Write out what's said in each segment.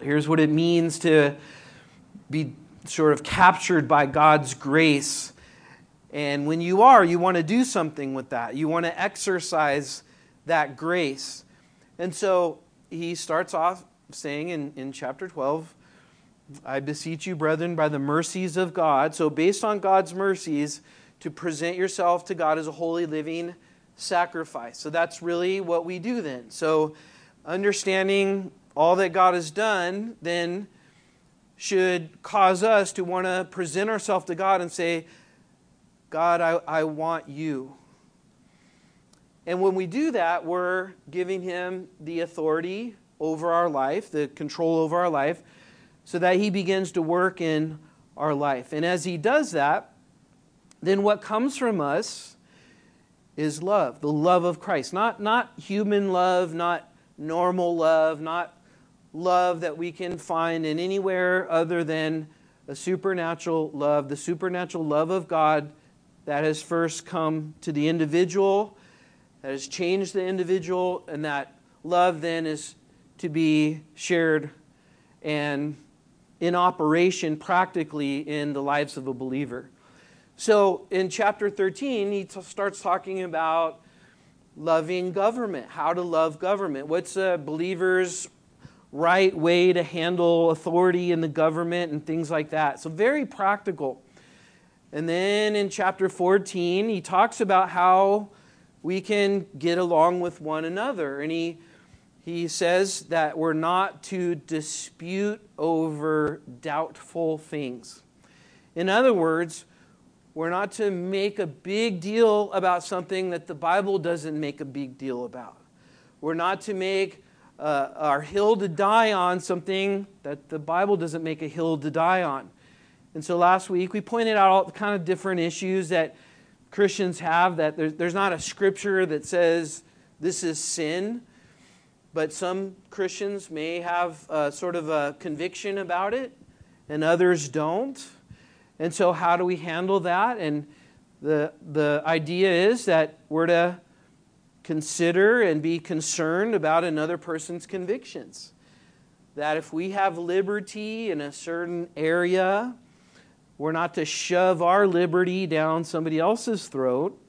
Here's what it means to be sort of captured by God's grace. And when you are, you want to do something with that. You want to exercise that grace. And so he starts off saying in, in chapter 12, I beseech you, brethren, by the mercies of God. So, based on God's mercies, to present yourself to God as a holy living sacrifice. So, that's really what we do then. So, understanding all that God has done, then should cause us to want to present ourselves to God and say, God, I, I want you. And when we do that, we're giving Him the authority over our life, the control over our life, so that He begins to work in our life. And as He does that, then what comes from us is love, the love of Christ. Not, not human love, not normal love, not love that we can find in anywhere other than a supernatural love, the supernatural love of God that has first come to the individual, that has changed the individual, and that love then is to be shared and in operation practically in the lives of a believer. So in chapter 13, he t- starts talking about loving government, how to love government. What's a believer's right way to handle authority in the government and things like that. So, very practical. And then in chapter 14, he talks about how we can get along with one another. And he, he says that we're not to dispute over doubtful things. In other words, we're not to make a big deal about something that the Bible doesn't make a big deal about. We're not to make uh, our hill to die on something that the Bible doesn't make a hill to die on. And so last week we pointed out all the kind of different issues that Christians have that there's, there's not a scripture that says this is sin, but some Christians may have a, sort of a conviction about it and others don't. And so how do we handle that? And the, the idea is that we're to consider and be concerned about another person's convictions. That if we have liberty in a certain area, we're not to shove our liberty down somebody else's throat.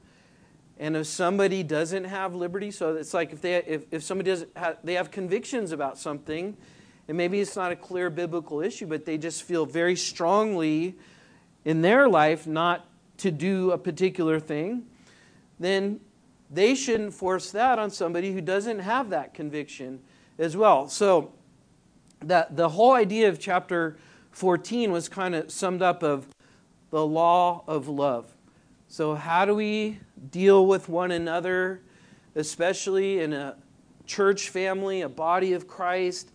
And if somebody doesn't have liberty, so it's like if they if, if somebody does have, they have convictions about something, and maybe it's not a clear biblical issue, but they just feel very strongly in their life not to do a particular thing, then they shouldn't force that on somebody who doesn't have that conviction as well. So that the whole idea of chapter 14 was kind of summed up of the law of love. So how do we deal with one another, especially in a church family, a body of Christ?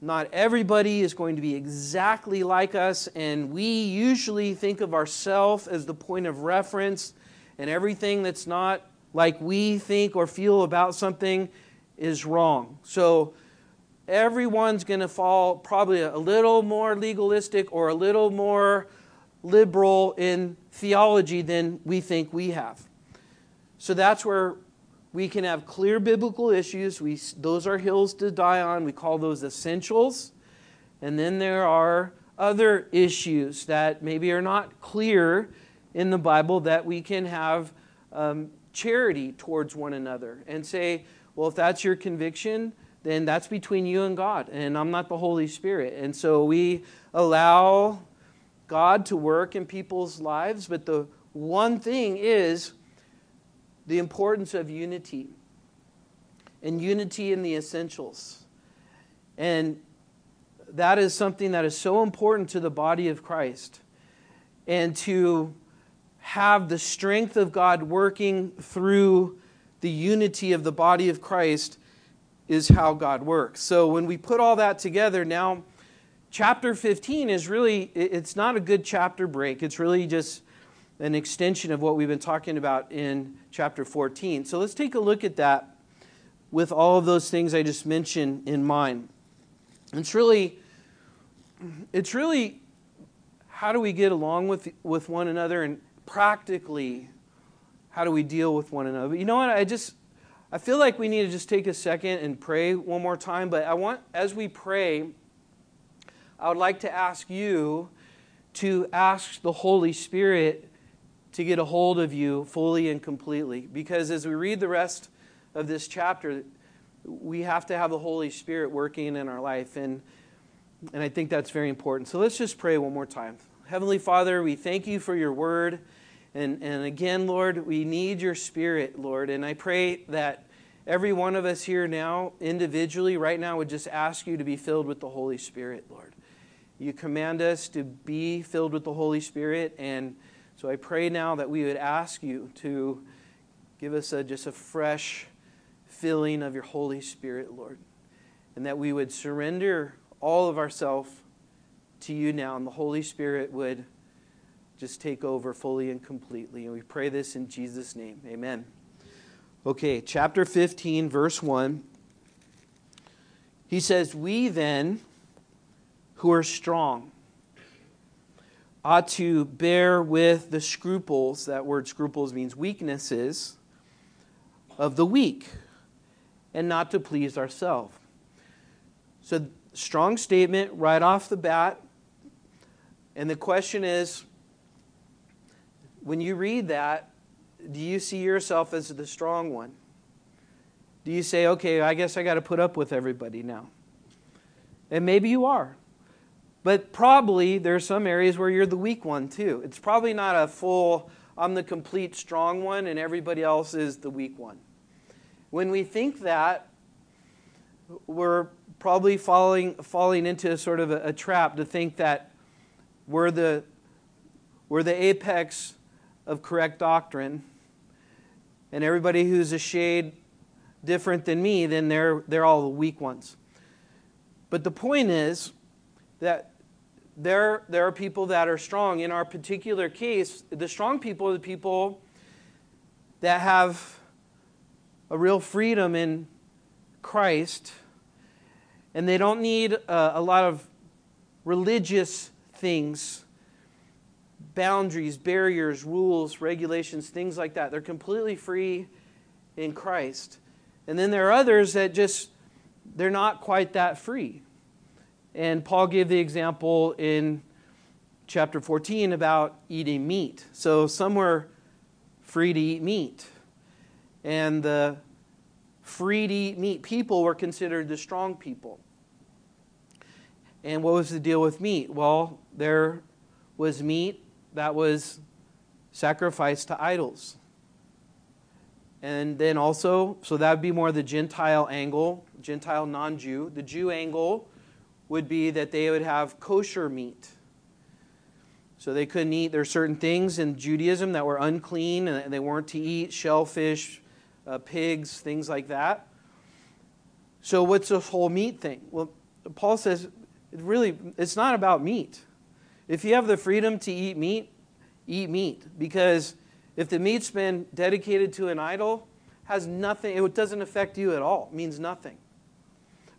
Not everybody is going to be exactly like us, and we usually think of ourselves as the point of reference, and everything that's not like we think or feel about something is wrong. So everyone's going to fall probably a little more legalistic or a little more liberal in theology than we think we have. So that's where we can have clear biblical issues. We, those are hills to die on. We call those essentials. And then there are other issues that maybe are not clear in the Bible that we can have um, charity towards one another and say, well, if that's your conviction, then that's between you and God, and I'm not the Holy Spirit. And so we allow God to work in people's lives, but the one thing is the importance of unity and unity in the essentials. And that is something that is so important to the body of Christ. And to have the strength of God working through the unity of the body of Christ is how God works. So when we put all that together, now chapter 15 is really, it's not a good chapter break. It's really just an extension of what we've been talking about in chapter 14. So let's take a look at that with all of those things I just mentioned in mind. It's really, it's really how do we get along with, with one another and practically, how do we deal with one another? But you know what? I just, I feel like we need to just take a second and pray one more time. But I want, as we pray, I would like to ask you to ask the Holy Spirit to get a hold of you fully and completely. Because as we read the rest of this chapter, we have to have the Holy Spirit working in our life. And, and I think that's very important. So let's just pray one more time. Heavenly Father, we thank you for your word. And, and again, Lord, we need your spirit, Lord. And I pray that every one of us here now, individually, right now, would just ask you to be filled with the Holy Spirit, Lord. You command us to be filled with the Holy Spirit. And so I pray now that we would ask you to give us a, just a fresh filling of your Holy Spirit, Lord. And that we would surrender all of ourselves to you now, and the Holy Spirit would just take over fully and completely. And we pray this in Jesus' name. Amen. Okay, chapter 15, verse 1. He says, We then, who are strong, ought to bear with the scruples, that word scruples means weaknesses, of the weak, and not to please ourselves. So, strong statement right off the bat. And the question is when you read that, do you see yourself as the strong one? Do you say, okay, I guess I got to put up with everybody now? And maybe you are. But probably there are some areas where you're the weak one too. It's probably not a full, I'm the complete strong one and everybody else is the weak one. When we think that, we're probably falling, falling into sort of a, a trap to think that we're the, we're the apex of correct doctrine and everybody who's a shade different than me, then they're, they're all the weak ones. But the point is that there, there are people that are strong. In our particular case, the strong people are the people that have a real freedom in Christ, and they don't need a, a lot of religious things boundaries, barriers, rules, regulations, things like that. They're completely free in Christ. And then there are others that just, they're not quite that free. And Paul gave the example in chapter 14 about eating meat. So some were free to eat meat. And the free to eat meat people were considered the strong people. And what was the deal with meat? Well, there was meat that was sacrificed to idols. And then also, so that would be more the Gentile angle, Gentile non Jew. The Jew angle would be that they would have kosher meat. So they couldn't eat, there are certain things in Judaism that were unclean and they weren't to eat shellfish, uh, pigs, things like that. So what's this whole meat thing? Well, Paul says really it's not about meat. If you have the freedom to eat meat, eat meat. Because if the meat's been dedicated to an idol, has nothing, it doesn't affect you at all. Means nothing.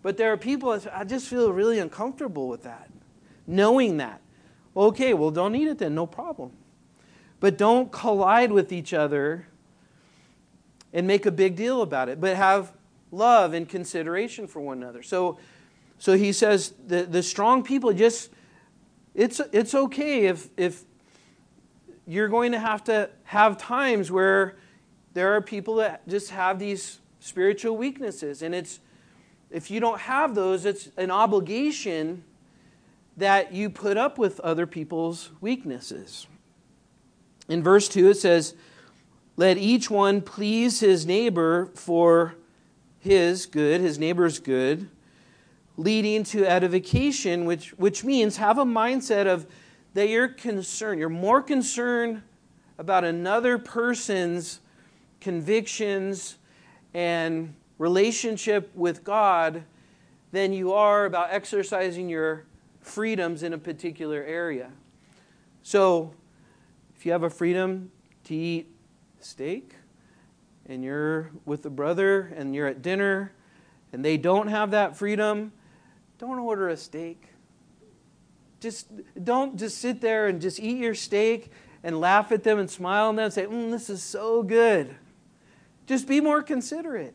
But there are people that I just feel really uncomfortable with that, knowing that. Okay, well, don't eat it then, no problem. But don't collide with each other and make a big deal about it, but have love and consideration for one another. So, so he says the, the strong people just it's, it's okay if, if you're going to have to have times where there are people that just have these spiritual weaknesses. And it's, if you don't have those, it's an obligation that you put up with other people's weaknesses. In verse 2, it says, Let each one please his neighbor for his good, his neighbor's good leading to edification, which, which means have a mindset of that you're concerned, you're more concerned about another person's convictions and relationship with God than you are about exercising your freedoms in a particular area. So, if you have a freedom to eat steak and you're with a brother and you're at dinner and they don't have that freedom, don't order a steak. Just don't just sit there and just eat your steak and laugh at them and smile at them and say, mm, this is so good. Just be more considerate.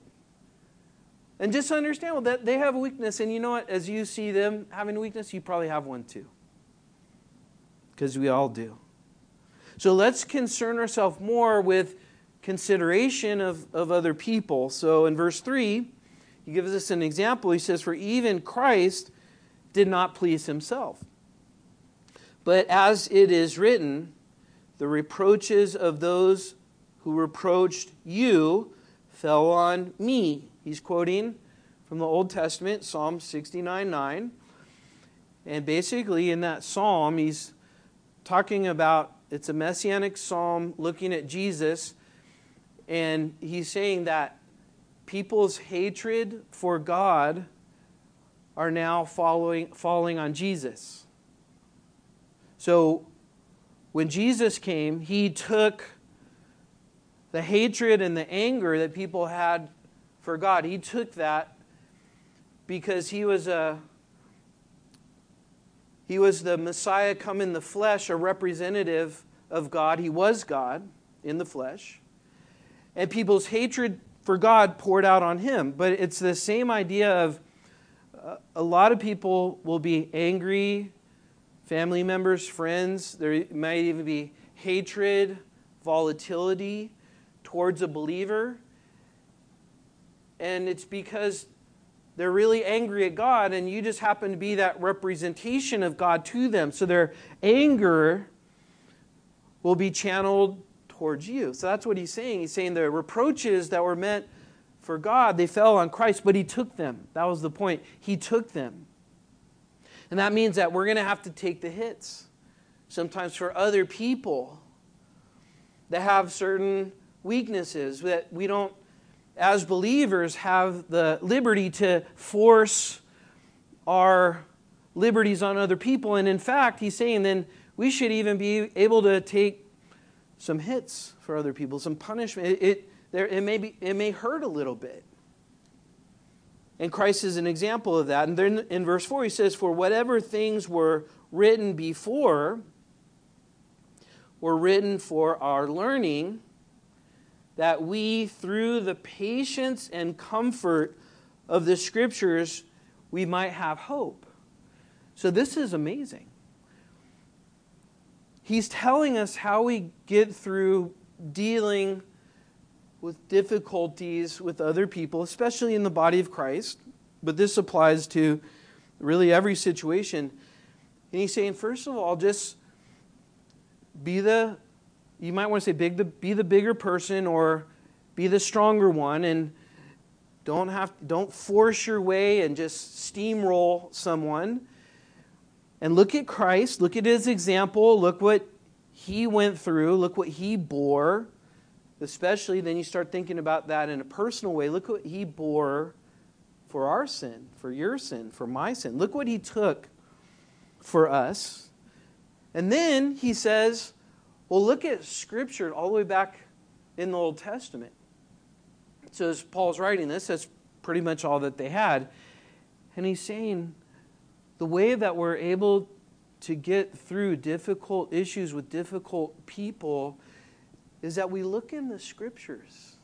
And just understand well, that they have a weakness. And you know what? As you see them having weakness, you probably have one too. Because we all do. So let's concern ourselves more with consideration of, of other people. So in verse 3, he gives us an example. He says, For even Christ did not please himself. But as it is written, the reproaches of those who reproached you fell on me. He's quoting from the Old Testament, Psalm 69 9. And basically, in that psalm, he's talking about it's a messianic psalm looking at Jesus. And he's saying that people's hatred for God are now following, falling on Jesus. So when Jesus came, he took the hatred and the anger that people had for God, he took that because he was a he was the Messiah come in the flesh, a representative of God. He was God in the flesh. And people's hatred for God poured out on him. But it's the same idea of uh, a lot of people will be angry, family members, friends. There might even be hatred, volatility towards a believer. And it's because they're really angry at God, and you just happen to be that representation of God to them. So their anger will be channeled towards you. So that's what he's saying. He's saying the reproaches that were meant for God, they fell on Christ, but he took them. That was the point. He took them. And that means that we're going to have to take the hits. Sometimes for other people that have certain weaknesses that we don't as believers, have the liberty to force our liberties on other people. And in fact, he's saying then we should even be able to take some hits for other people, some punishment. It, it, there, it, may, be, it may hurt a little bit. And Christ is an example of that. And then in verse 4, he says, For whatever things were written before were written for our learning that we, through the patience and comfort of the scriptures, we might have hope. So this is amazing. He's telling us how we get through dealing with difficulties with other people, especially in the body of Christ. But this applies to really every situation. And he's saying, first of all, just be the you might want to say big the, be the bigger person or be the stronger one and don't have don't force your way and just steamroll someone and look at Christ look at his example look what he went through look what he bore especially then you start thinking about that in a personal way look what he bore for our sin for your sin for my sin look what he took for us and then he says well, look at Scripture all the way back in the Old Testament. So, as Paul's writing this, that's pretty much all that they had. And he's saying the way that we're able to get through difficult issues with difficult people is that we look in the Scriptures.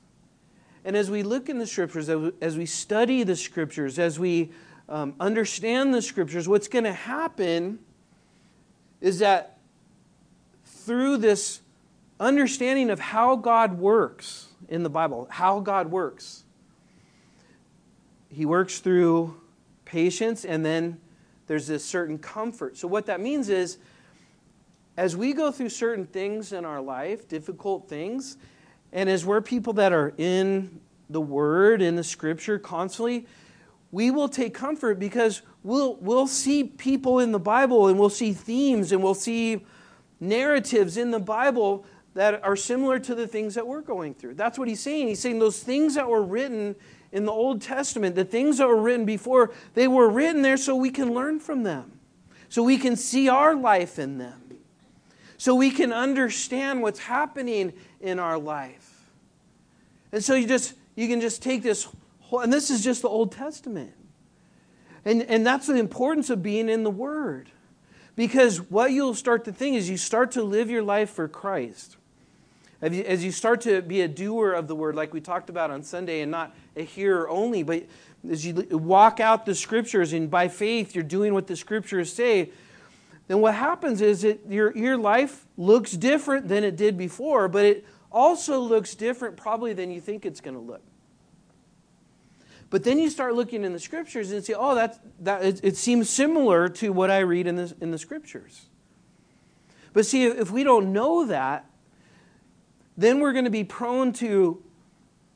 And as we look in the Scriptures, as we study the Scriptures, as we um, understand the Scriptures, what's going to happen is that through this understanding of how God works in the Bible, how God works. He works through patience, and then there's this certain comfort. So, what that means is, as we go through certain things in our life, difficult things, and as we're people that are in the Word, in the Scripture constantly, we will take comfort because we'll, we'll see people in the Bible and we'll see themes and we'll see narratives in the Bible that are similar to the things that we're going through. That's what he's saying. He's saying those things that were written in the Old Testament, the things that were written before, they were written there so we can learn from them, so we can see our life in them, so we can understand what's happening in our life. And so you just you can just take this whole, and this is just the Old Testament. And, and that's the importance of being in the Word. Because what you'll start to think is you start to live your life for Christ. As you start to be a doer of the word, like we talked about on Sunday, and not a hearer only, but, as you walk out the scriptures and by faith you're doing what the scriptures say, then what happens is that your, your life looks different than it did before, but it also looks different probably than you think it's going to look. But then you start looking in the scriptures and say, oh, that's, that, it, it seems similar to what I read in the, in the scriptures. But see, if we don't know that, then we're going to be prone to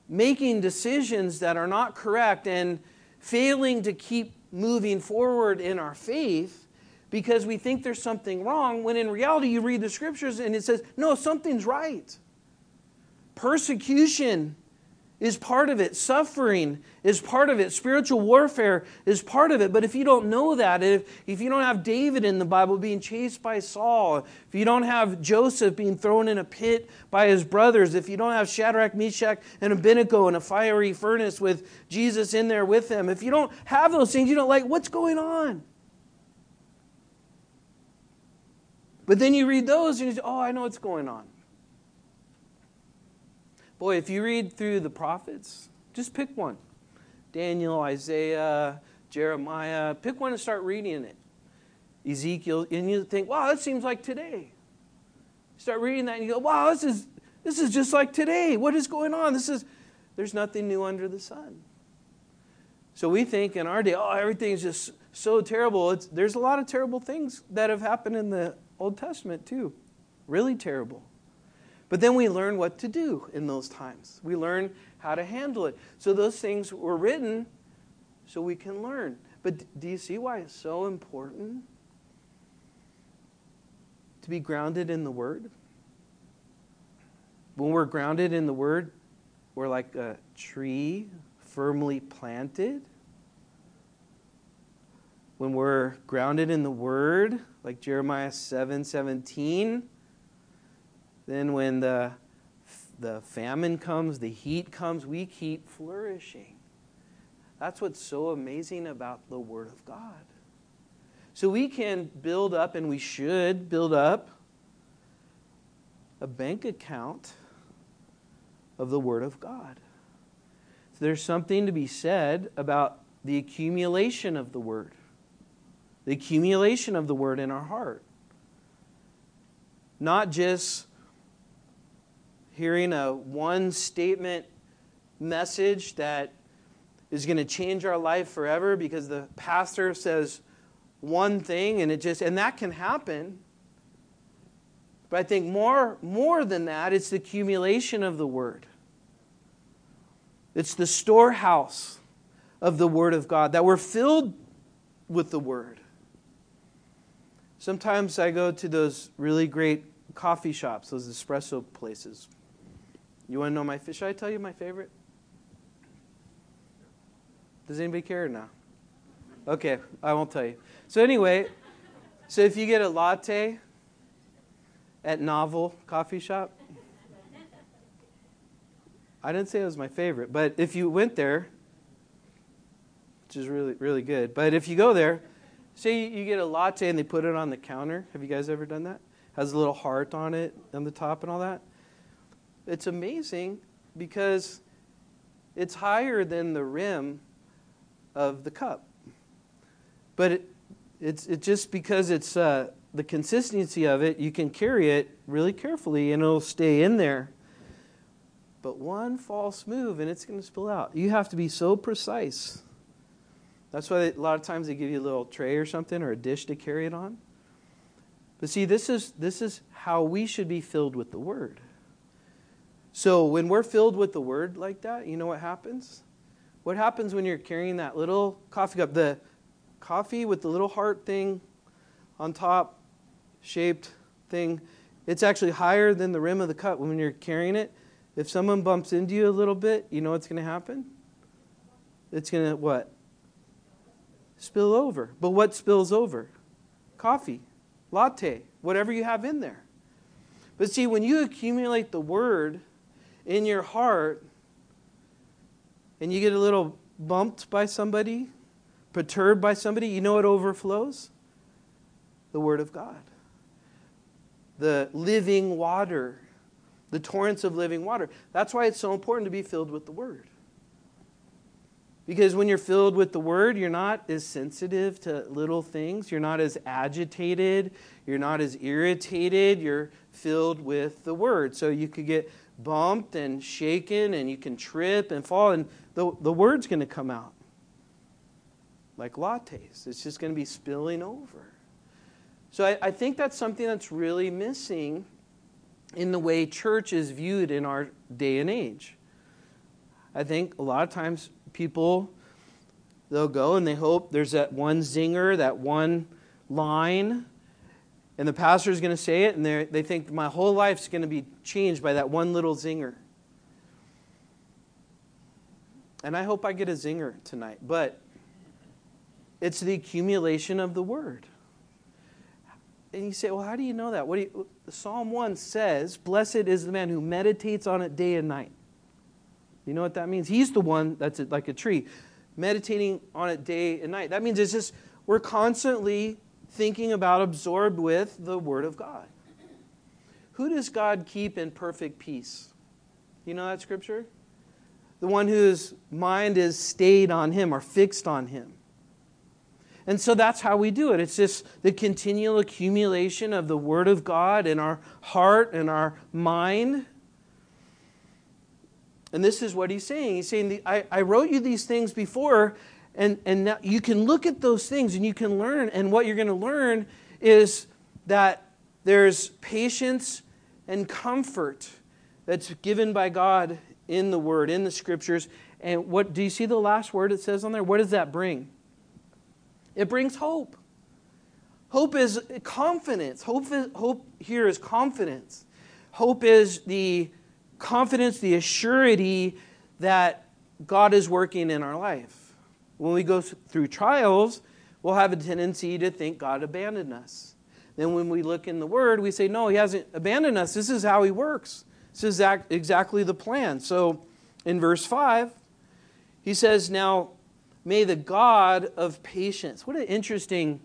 making decisions that are not correct and failing to keep moving forward in our faith because we think there's something wrong when in reality you read the scriptures and it says, no, something's right. Persecution is part of it. Suffering is part of it. Spiritual warfare is part of it. But if you don't know that, if, if you don't have David in the Bible being chased by Saul, if you don't have Joseph being thrown in a pit by his brothers, if you don't have Shadrach, Meshach, and Abednego in a fiery furnace with Jesus in there with them, if you don't have those things, you don't like, what's going on? But then you read those and you say, oh, I know what's going on. Boy, if you read through the prophets, just pick one Daniel, Isaiah, Jeremiah, pick one and start reading it. Ezekiel, and you think, wow, that seems like today. start reading that and you go, wow, this is, this is just like today. What is going on? This is, there's nothing new under the sun. So we think in our day, oh, everything's just so terrible. It's, there's a lot of terrible things that have happened in the Old Testament too. Really terrible. But then we learn what to do in those times. We learn how to handle it. So those things were written so we can learn. But do you see why it's so important to be grounded in the Word? When we're grounded in the Word, we're like a tree firmly planted. When we're grounded in the Word, like Jeremiah 7 17, then when the, the famine comes, the heat comes, we keep flourishing. That's what's so amazing about the Word of God. So we can build up, and we should build up, a bank account of the Word of God. So there's something to be said about the accumulation of the Word, the accumulation of the Word in our heart. Not just hearing a one statement message that is going to change our life forever because the pastor says one thing and it just and that can happen. But i think more more than that it's the accumulation of the word. It's the storehouse of the word of god that we're filled with the word. Sometimes i go to those really great coffee shops those espresso places you want to know my should I tell you my favorite? Does anybody care now? Okay, I won't tell you. So anyway, so if you get a latte at Novel Coffee Shop, I didn't say it was my favorite, but if you went there, which is really really good, but if you go there, say you get a latte and they put it on the counter. Have you guys ever done that? Has a little heart on it on the top and all that it's amazing because it's higher than the rim of the cup. But it, it's it just because it's uh, the consistency of it, you can carry it really carefully and it'll stay in there. But one false move and it's going to spill out. You have to be so precise. That's why they, a lot of times they give you a little tray or something or a dish to carry it on. But see, this is, this is how we should be filled with the Word. So when we're filled with the word like that, you know what happens? What happens when you're carrying that little coffee cup, the coffee with the little heart thing on top, shaped thing? It's actually higher than the rim of the cup when you're carrying it. If someone bumps into you a little bit, you know what's going to happen? It's going to what? Spill over. But what spills over? Coffee, latte, whatever you have in there. But see, when you accumulate the word, in your heart and you get a little bumped by somebody, perturbed by somebody, you know it overflows? The Word of God. The living water, the torrents of living water. That's why it's so important to be filled with the Word. Because when you're filled with the word, you're not as sensitive to little things. You're not as agitated. You're not as irritated. You're filled with the word. So you could get bumped and shaken and you can trip and fall, and the, the word's going to come out like lattes. It's just going to be spilling over. So I, I think that's something that's really missing in the way church is viewed in our day and age. I think a lot of times people they'll go and they hope there's that one zinger, that one line, and the pastor is going to say it, and they think my whole life's going to be changed by that one little zinger. And I hope I get a zinger tonight, but it's the accumulation of the word. And you say, well, how do you know that? What do you, Psalm 1 says, Blessed is the man who meditates on it day and night. You know what that means? He's the one that's like a tree, meditating on it day and night. That means it's just we're constantly thinking about, absorbed with the Word of God. Who does God keep in perfect peace? You know that scripture? The one whose mind is stayed on Him or fixed on Him. And so that's how we do it. It's just the continual accumulation of the Word of God in our heart and our mind. And this is what he's saying. He's saying, I, I wrote you these things before, and, and you can look at those things and you can learn. And what you're going to learn is that there's patience and comfort that's given by God in the Word, in the Scriptures. And what do you see the last word it says on there? What does that bring? It brings hope. Hope is confidence. Hope, is, hope here is confidence. Hope is the confidence, the assurity that God is working in our life. When we go through trials, we'll have a tendency to think God abandoned us. Then when we look in the Word, we say, no, He hasn't abandoned us. This is how He works. This is exactly the plan. So in verse 5, he says, Now may the God of patience. What an interesting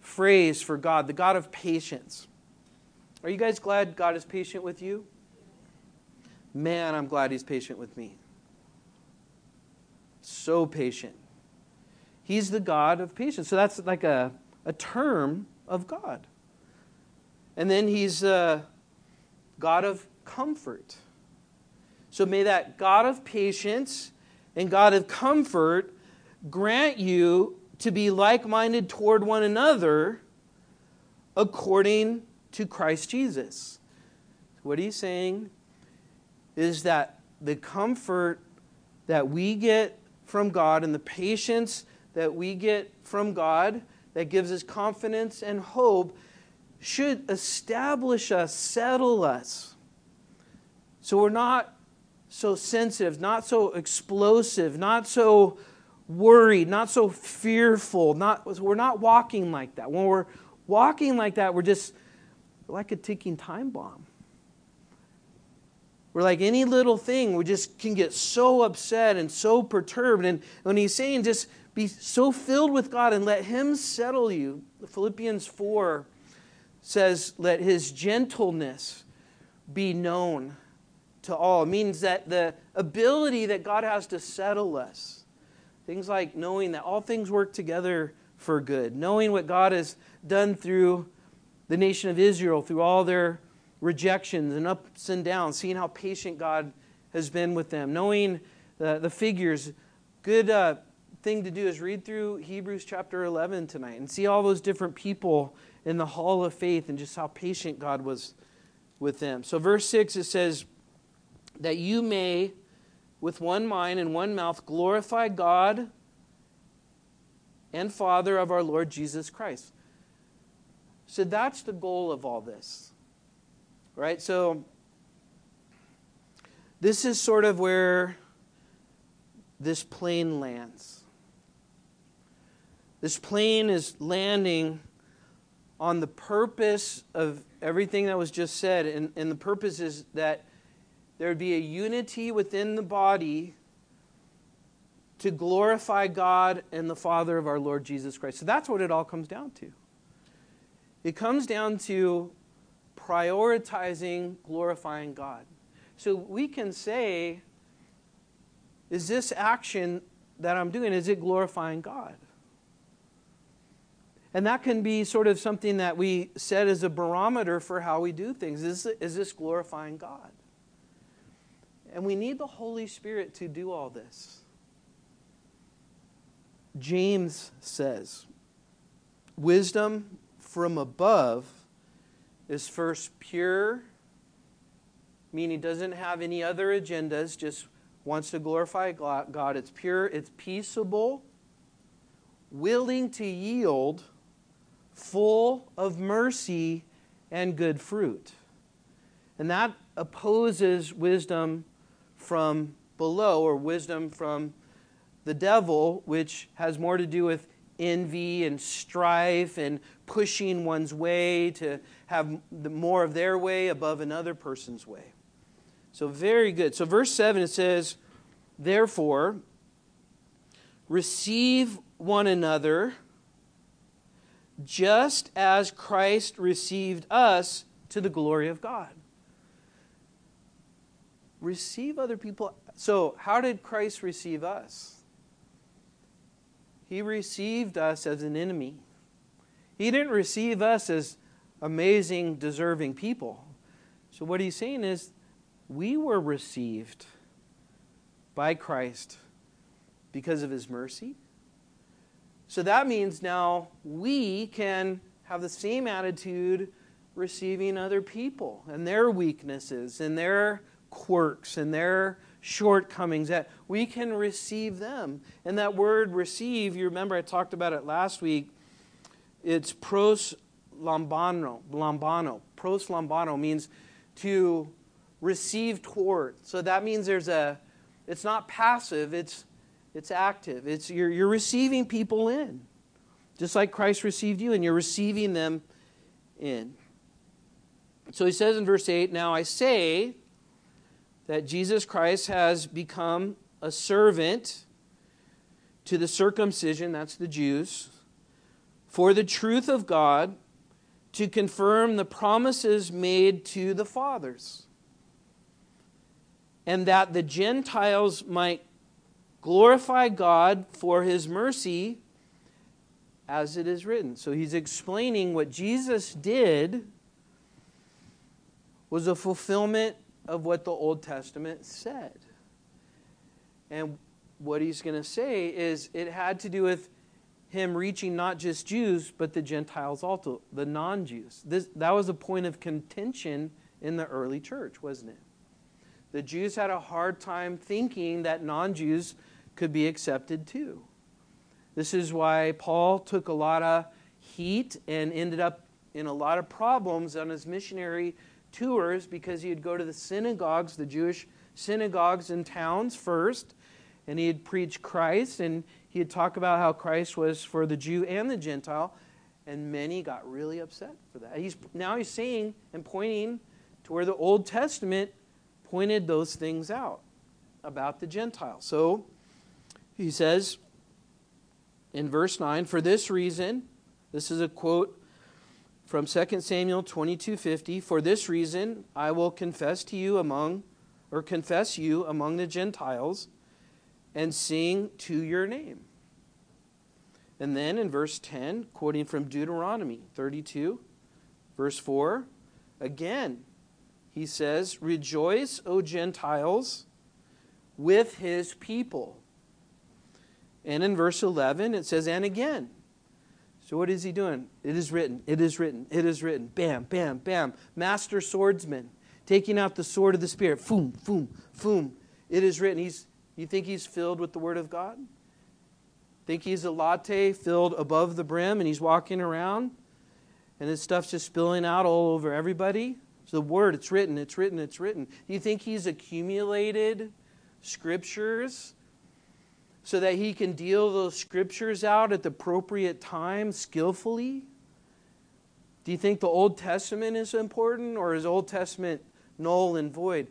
phrase for God, the God of patience. Are you guys glad God is patient with you? Man, I'm glad he's patient with me. So patient. He's the God of patience. So that's like a, a term of God. And then he's a God of comfort. So may that God of patience and God of comfort grant you to be like minded toward one another according to Christ Jesus. What he's saying is that the comfort that we get from God and the patience that we get from God that gives us confidence and hope should establish us, settle us. So we're not so sensitive, not so explosive, not so worried, not so fearful. Not, we're not walking like that. When we're walking like that, we're just like a ticking time bomb. We're like any little thing, we just can get so upset and so perturbed. And when he's saying just be so filled with God and let him settle you, Philippians 4 says, let his gentleness be known to all. It means that the ability that God has to settle us, things like knowing that all things work together for good, knowing what God has done through the nation of Israel, through all their rejections and ups and downs, seeing how patient God has been with them, knowing the, the figures. Good uh, thing to do is read through Hebrews chapter 11 tonight and see all those different people in the hall of faith and just how patient God was with them. So, verse 6, it says, That you may, with one mind and one mouth, glorify God and Father of our Lord Jesus Christ. So, that's the goal of all this. Right? So, this is sort of where this plane lands. This plane is landing on the purpose of everything that was just said, and, and the purpose is that there would be a unity within the body to glorify God and the Father of our Lord Jesus Christ. So that's what it all comes down to. It comes down to prioritizing glorifying God. So we can say, is this action that I'm doing, is it glorifying God? And that can be sort of something that we set as a barometer for how we do things. Is, is this glorifying God? And we need the Holy Spirit to do all this. James says, Wisdom from above is first pure, meaning doesn't have any other agendas, just wants to glorify God. It's pure, it's peaceable, willing to yield, full of mercy and good fruit. And that opposes wisdom from below or wisdom from the devil, which has more to do with envy and strife and pushing one's way to have more of their way above another person's way. So, very good. So, verse 7 it says, Therefore, receive one another just as Christ received us to the glory of God. Receive other people. So, how did Christ receive us? He received us as an enemy. He didn't receive us as amazing, deserving people. So, what he's saying is, we were received by Christ because of his mercy. So that means now we can have the same attitude receiving other people and their weaknesses and their quirks and their shortcomings, that we can receive them. And that word receive, you remember I talked about it last week, it's pros lambano, lambano. Pros lambano means to receive toward. So that means there's a, it's not passive, it's, it's active. It's, you're, you're receiving people in, just like Christ received you, and you're receiving them in. So he says in verse 8, Now I say that Jesus Christ has become a servant to the circumcision, that's the Jews, for the truth of God to confirm the promises made to the fathers and that the Gentiles might glorify God for his mercy as it is written. So he's explaining what Jesus did was a fulfillment of what the Old Testament said. And what he's going to say is it had to do with him reaching not just Jews, but the Gentiles also, the non Jews. That was a point of contention in the early church, wasn't it? the Jews had a hard time thinking that non Jews could be accepted too. This is why Paul took a lot of heat and ended up in a lot of problems on his missionary tours because he'd go to the synagogues, the Jewish synagogues in towns first, and he'd preach Christ and he'd talk about how Christ was for the Jew and the Gentile, and many got really upset for that. He's, now he's saying and pointing to where the Old Testament pointed those things out about the Gentiles. So he says in verse 9, For this reason, this is a quote from 2 Samuel 22:50, For this reason I will confess to you among or confess you among the Gentiles and sing to your name. And then in verse 10, quoting from Deuteronomy 32, verse 4, again, he says, Rejoice, O Gentiles, with his people. And in verse 11, it says, And again. So what is he doing? It is written, it is written, it is written. Bam, bam, bam. Master swordsman, taking out the sword of the Spirit. Foom, foom, foom. It is written. He's, you think he's filled with the Word of God? Think he's a latte filled above the brim and he's walking around and his stuff's just spilling out all over everybody? It's the word, it's written, it's written, it's written. Do you think he's accumulated scriptures so that he can deal those scriptures out at the appropriate time skillfully? Do you think the Old Testament is important or is Old Testament null and void?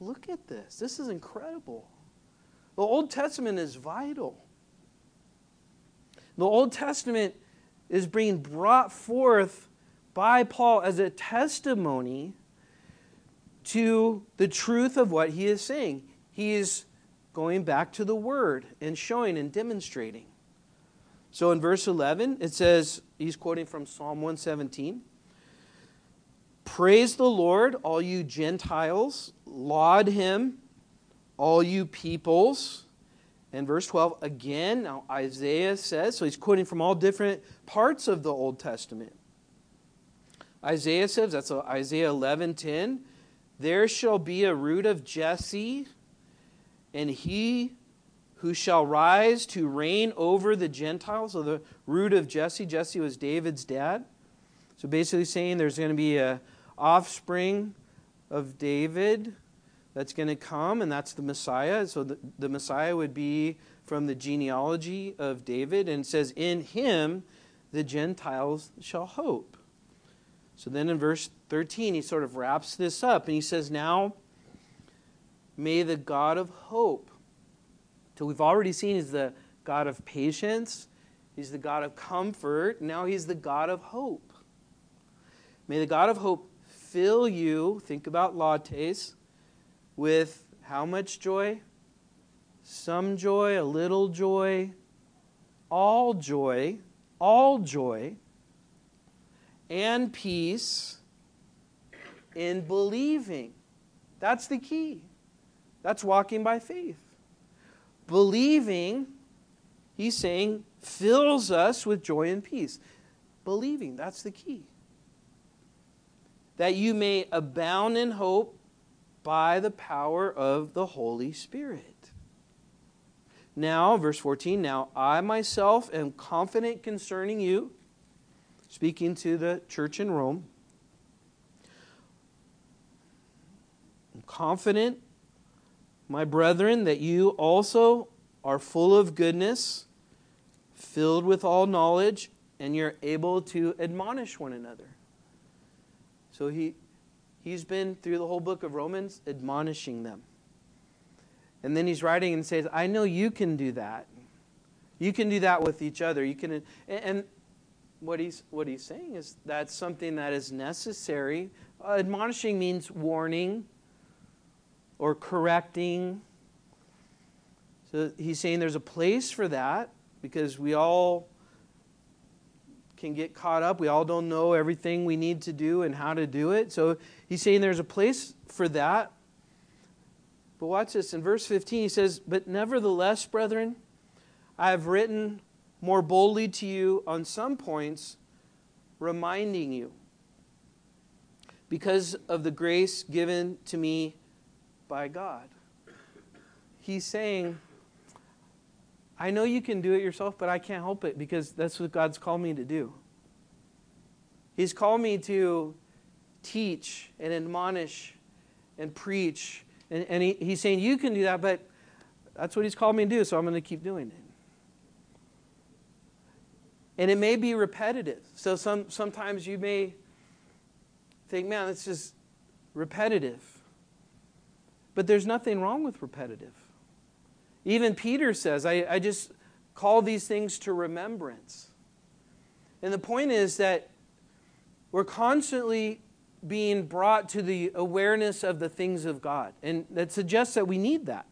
Look at this. This is incredible. The Old Testament is vital. The Old Testament is being brought forth by Paul as a testimony to the truth of what he is saying. He is going back to the Word and showing and demonstrating. So in verse 11, it says, he's quoting from Psalm 117 Praise the Lord, all you Gentiles, laud him, all you peoples. And verse 12, again, now Isaiah says, so he's quoting from all different parts of the Old Testament. Isaiah says, that's Isaiah 11 10. There shall be a root of Jesse, and he who shall rise to reign over the Gentiles. So the root of Jesse, Jesse was David's dad. So basically saying there's going to be a offspring of David that's going to come, and that's the Messiah. So the, the Messiah would be from the genealogy of David, and it says, In him the Gentiles shall hope. So then in verse 13, he sort of wraps this up and he says, Now may the God of hope. So we've already seen he's the God of patience, he's the God of comfort, now he's the God of hope. May the God of hope fill you, think about lattes, with how much joy? Some joy, a little joy, all joy, all joy and peace in believing. That's the key. That's walking by faith. Believing, he's saying, fills us with joy and peace. Believing, that's the key. That you may abound in hope by the power of the Holy Spirit. Now, verse 14, now I myself am confident concerning you speaking to the church in Rome. I'm confident, my brethren, that you also are full of goodness, filled with all knowledge, and you're able to admonish one another. So he, he's been through the whole book of Romans admonishing them. And then he's writing and says, I know you can do that. You can do that with each other. You can, and what he's, what he's saying is that's something that is necessary. Uh, admonishing means warning or correcting. So he's saying there's a place for that because we all can get caught up. We all don't know everything we need to do and how to do it. So he's saying there's a place for that. But watch this. In verse 15, he says, But nevertheless, brethren, I have written more boldly to you on some points, reminding you because of the grace given to me by God. He's saying, I know you can do it yourself, but I can't help it because that's what God's called me to do. He's called me to teach and admonish and preach. And, and he, he's saying, You can do that, but that's what He's called me to do, so I'm going to keep doing it. And it may be repetitive. So some, sometimes you may think, man, it's just repetitive. But there's nothing wrong with repetitive. Even Peter says, I, I just call these things to remembrance. And the point is that we're constantly being brought to the awareness of the things of God. And that suggests that we need that.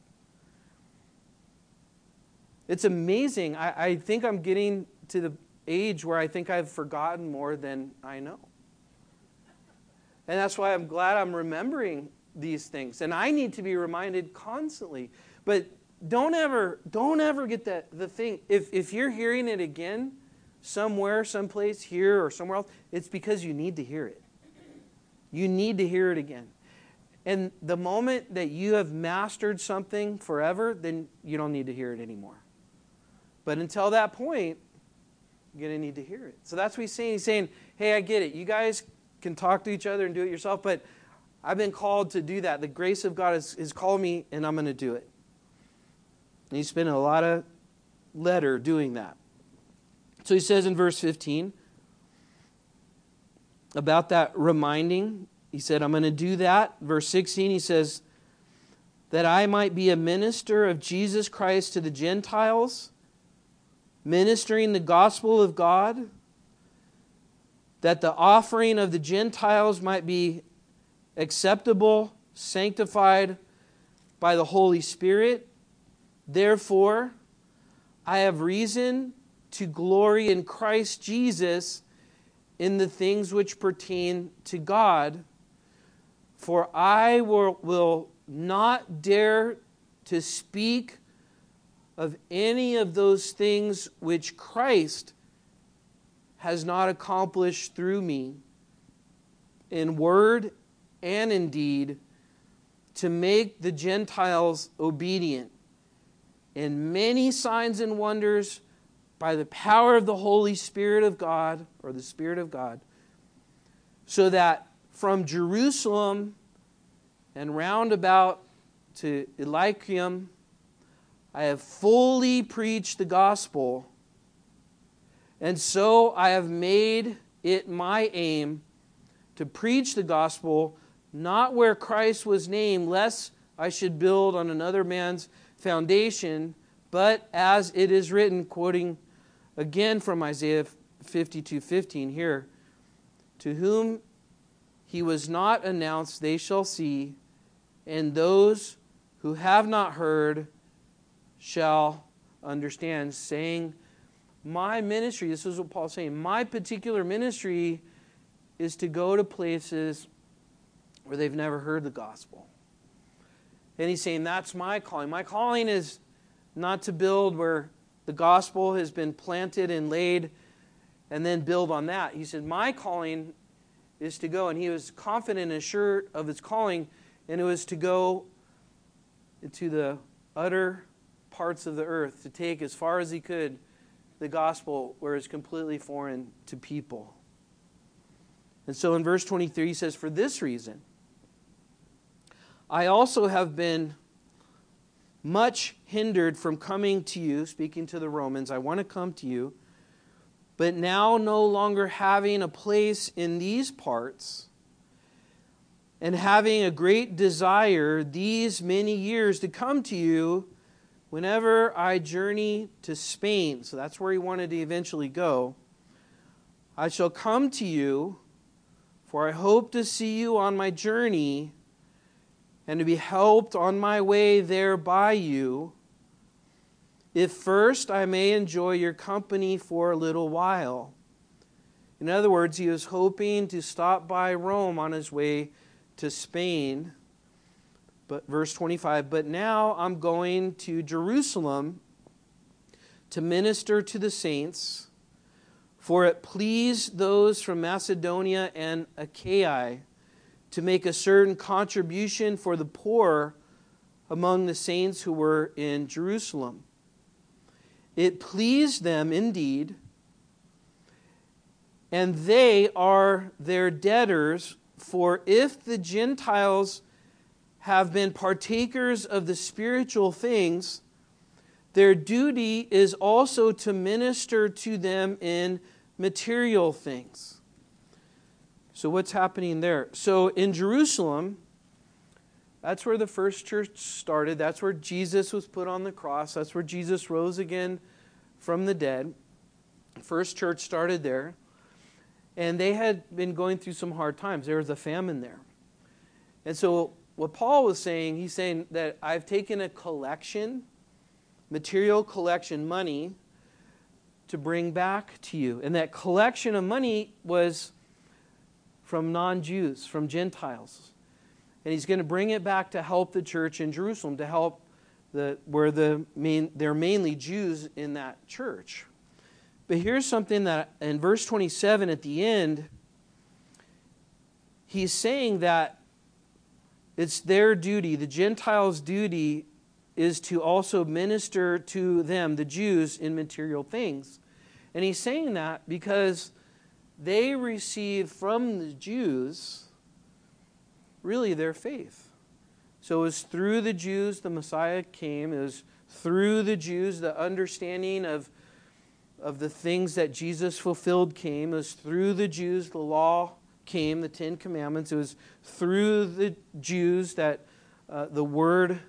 It's amazing. I, I think I'm getting to the age where I think I've forgotten more than I know. And that's why I'm glad I'm remembering these things. And I need to be reminded constantly. But don't ever, don't ever get that the thing. If if you're hearing it again, somewhere, someplace, here or somewhere else, it's because you need to hear it. You need to hear it again. And the moment that you have mastered something forever, then you don't need to hear it anymore. But until that point, you're going to need to hear it. So that's what he's saying. He's saying, hey, I get it. You guys can talk to each other and do it yourself, but I've been called to do that. The grace of God has, has called me, and I'm going to do it. And he's spent a lot of letter doing that. So he says in verse 15 about that reminding, he said, I'm going to do that. Verse 16, he says, that I might be a minister of Jesus Christ to the Gentiles ministering the gospel of God, that the offering of the Gentiles might be acceptable, sanctified by the Holy Spirit. Therefore, I have reason to glory in Christ Jesus in the things which pertain to God. For I will, not dare to speak of any of those things which Christ has not accomplished through me in word and indeed to make the Gentiles obedient. In many signs and wonders by the power of the Holy Spirit of God, or the Spirit of God, so that from Jerusalem and round about to Illyricum, I have fully preached the gospel, and so I have made it my aim to preach the gospel not where Christ was named, lest I should build on another man's foundation, but as it is written, quoting again from Isaiah 52 15 here, to whom he was not announced, they shall see, and those who have not heard shall understand, saying, My ministry, this is what Paul's saying, my particular ministry is to go to places where they've never heard the gospel. And he's saying, That's my calling. My calling is not to build where the gospel has been planted and laid and then build on that. He said, My calling is to go. And he was confident and assured of his calling, and it was to go into the utter parts of the earth, to take as far as he could the gospel where it's completely foreign to people. And so in verse 23, he says, For this reason, I also have been much hindered from coming to you, speaking to the Romans. I want to come to you, but now no longer having a place in these parts and having a great desire these many years to come to you whenever I journey to Spain. So that's where he wanted to eventually go. I shall come to you, for I hope to see you on my journey and to be helped on my way there by you, if first I may enjoy your company for a little while. In other words, he was hoping to stop by Rome on his way to Spain. But verse 25, but now I'm going to Jerusalem to minister to the saints, for it pleased those from Macedonia and Achaia to make a certain contribution for the poor among the saints who were in Jerusalem. It pleased them indeed, and they are their debtors, for if the Gentiles have been partakers of the spiritual things, their duty is also to minister to them in material things. So, what's happening there? So, in Jerusalem, that's where the first church started. That's where Jesus was put on the cross. That's where Jesus rose again from the dead. First church started there. And they had been going through some hard times. There was a famine there. And so, what Paul was saying, he's saying that I've taken a collection, material collection, money, to bring back to you. And that collection of money was from non Jews, from Gentiles. And he's going to bring it back to help the church in Jerusalem, to help the, where the main, they're mainly Jews in that church. But here's something that in verse 27 at the end, he's saying that it's their duty, the Gentiles' duty is to also minister to them, the Jews, in material things. And he's saying that because they received from the Jews really their faith. So it was through the Jews the Messiah came. It was through the Jews the understanding of, of the things that Jesus fulfilled came. It was through the Jews the law came, the Ten Commandments. It was through the Jews that uh, the Word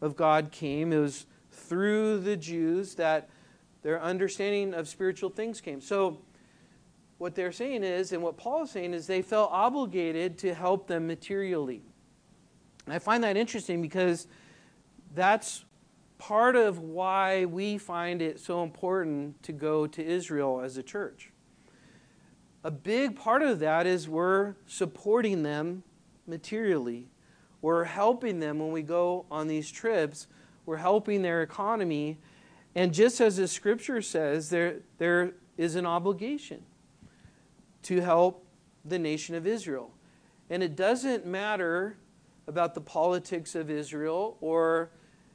of God came. It was through the Jews that their understanding of spiritual things came. So what they're saying is, and what Paul is saying is, they felt obligated to help them materially. And I find that interesting because that's part of why we find it so important to go to Israel as a church. A big part of that is we're supporting them materially. We're helping them when we go on these trips. We're helping their economy. And just as the scripture says, there, there is an obligation to help the nation of Israel. And it doesn't matter about the politics of Israel or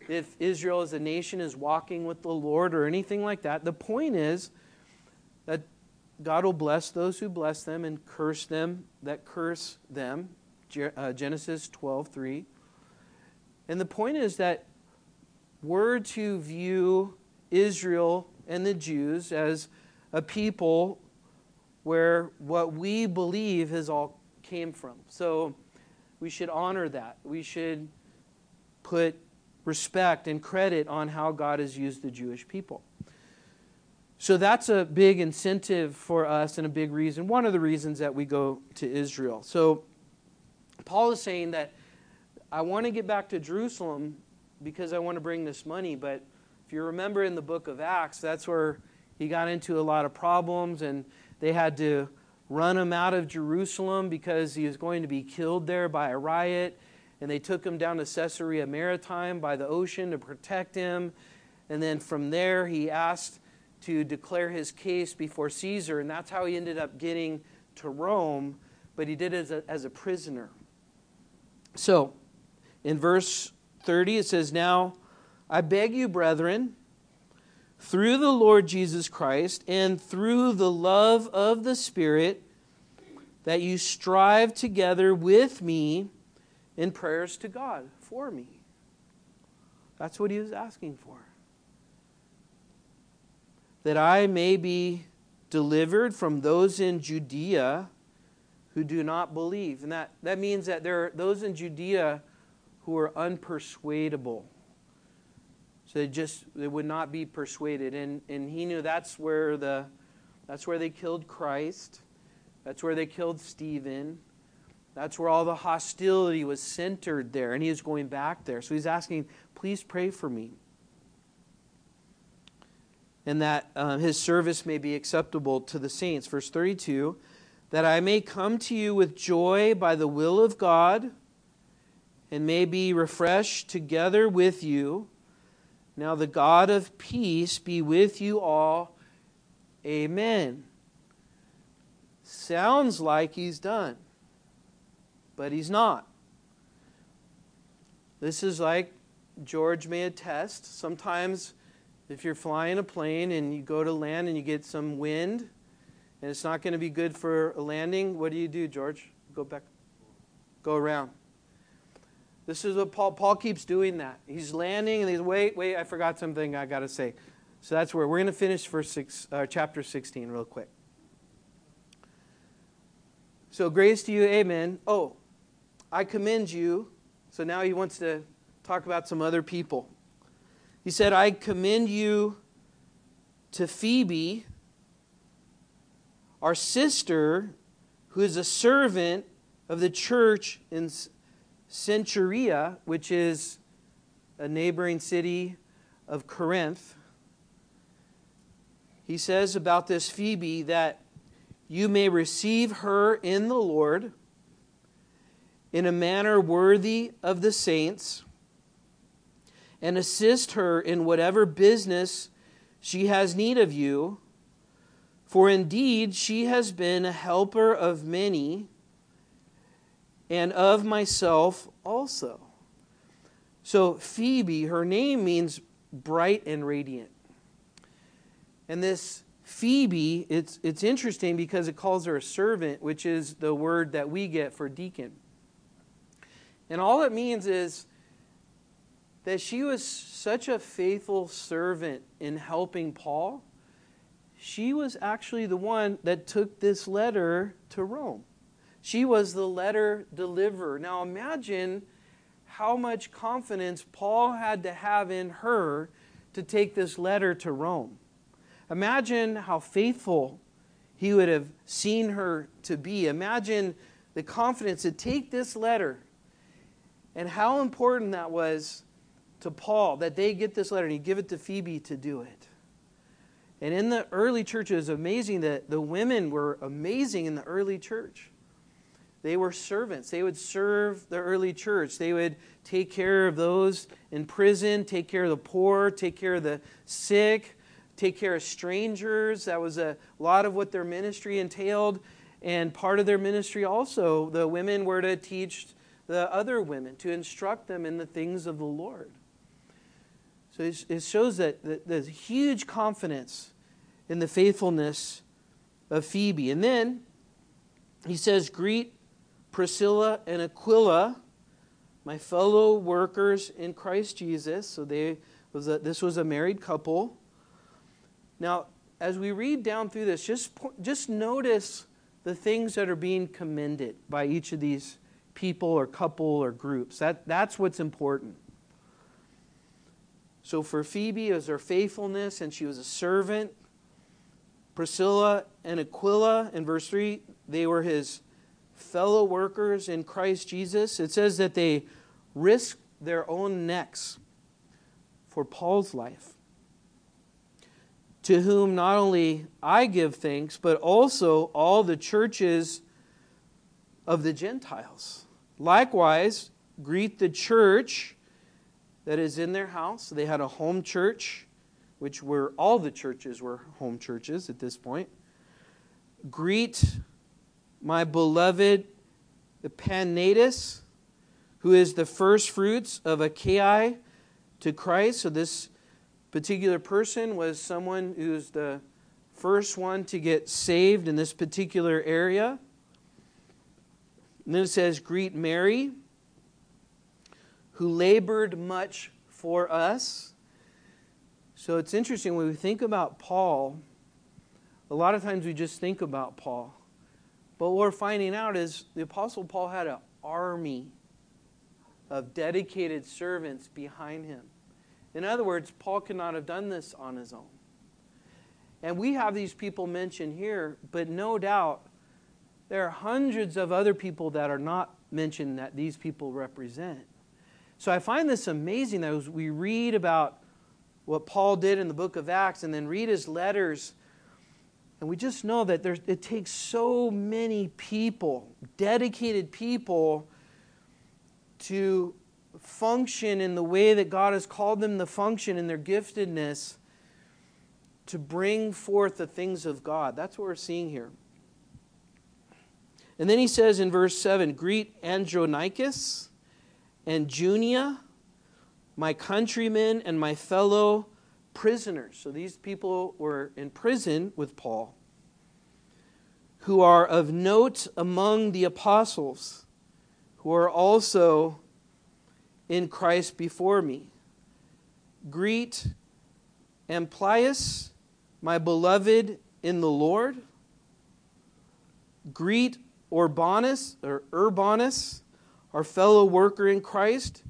if Israel as a nation is walking with the Lord or anything like that. The point is that God will bless those who bless them and curse them that curse them. Uh, Genesis 12 3. And the point is that we're to view Israel and the Jews as a people where what we believe has all came from. So we should honor that. We should put respect and credit on how God has used the Jewish people. So that's a big incentive for us and a big reason, one of the reasons that we go to Israel. So Paul is saying that I want to get back to Jerusalem because I want to bring this money, but if you remember in the book of Acts, that's where he got into a lot of problems and they had to run him out of Jerusalem because he was going to be killed there by a riot and they took him down to Caesarea Maritime by the ocean to protect him. And then from there, he asked to declare his case before Caesar, and that's how he ended up getting to Rome, but he did it as a, as a prisoner. So, in verse 30, it says, Now I beg you, brethren, through the Lord Jesus Christ and through the love of the Spirit, that you strive together with me in prayers to God for me. That's what he was asking for. That I may be delivered from those in Judea who do not believe. And that, that means that there are those in Judea who are unpersuadable. So they just they would not be persuaded. And, and he knew that's where the that's where they killed Christ. That's where they killed Stephen. That's where all the hostility was centered there, and he is going back there. So he's asking, please pray for me. And that uh, his service may be acceptable to the saints. Verse 32 that I may come to you with joy by the will of God and may be refreshed together with you. Now the God of peace be with you all. Amen. Sounds like he's done but he's not. This is like George may attest. Sometimes, if you're flying a plane and you go to land and you get some wind, and it's not going to be good for a landing, what do you do, George? Go back, go around. This is what Paul, Paul keeps doing that. He's landing and he's, wait, wait, I forgot something I got to say. So that's where we're going to finish verse six, uh, chapter 16 real quick. So grace to you, amen. Oh, I commend you. So now he wants to talk about some other people. He said, I commend you to Phoebe, our sister, who is a servant of the church in Cenchrea, which is a neighboring city of Corinth. He says about this Phoebe that you may receive her in the Lord in a manner worthy of the saints and assist her in whatever business she has need of you. For indeed she has been a helper of many and of myself also. So, Phoebe, her name means bright and radiant. And this Phoebe, it's, it's interesting because it calls her a servant, which is the word that we get for deacon. And all it means is that she was such a faithful servant in helping Paul. She was actually the one that took this letter to Rome. She was the letter deliverer. Now imagine how much confidence Paul had to have in her to take this letter to Rome. Imagine how faithful he would have seen her to be. Imagine the confidence to take this letter and how important that was to Paul that they get this letter and he give it to Phoebe to do it. And in the early church, it was amazing that the women were amazing in the early church. They were servants. They would serve the early church. They would take care of those in prison, take care of the poor, take care of the sick, take care of strangers. That was a lot of what their ministry entailed. And part of their ministry also, the women were to teach the other women, to instruct them in the things of the Lord. So it shows that there's huge confidence in the faithfulness of Phoebe. And then he says, Greet Priscilla and Aquila, my fellow workers in Christ Jesus. So they was a, this was a married couple. Now, as we read down through this, just, just notice the things that are being commended by each of these people or couple or groups. That, that's what's important. So for Phoebe, it was her faithfulness, and she was a servant. Priscilla and Aquila, in verse 3, they were his fellow workers in Christ Jesus. It says that they risked their own necks for Paul's life, to whom not only I give thanks, but also all the churches of the Gentiles. Likewise, greet the church that is in their house. They had a home church, which were all the churches were home churches at this point. Greet my beloved Epaenetus, who is the first fruits of Achaia to Christ. So this particular person was someone who's the first one to get saved in this particular area. And then it says, Greet Mary, who labored much for us. So it's interesting when we think about Paul, a lot of times we just think about Paul. But what we're finding out is the Apostle Paul had an army of dedicated servants behind him. In other words, Paul could not have done this on his own. And we have these people mentioned here, but no doubt there are hundreds of other people that are not mentioned that these people represent. So I find this amazing that as we read about what Paul did in the book of Acts and then read his letters, and we just know that there, it takes so many people, dedicated people, to function in the way that God has called them to function in their giftedness to bring forth the things of God. That's what we're seeing here. And then he says in verse 7 Greet Andronicus and Junia, my countrymen and my fellow prisoners. So these people were in prison with Paul, who are of note among the apostles, who are also in Christ before me. Greet Amplias, my beloved in the Lord. Greet Urbanus or Urbanus, our fellow worker in Christ,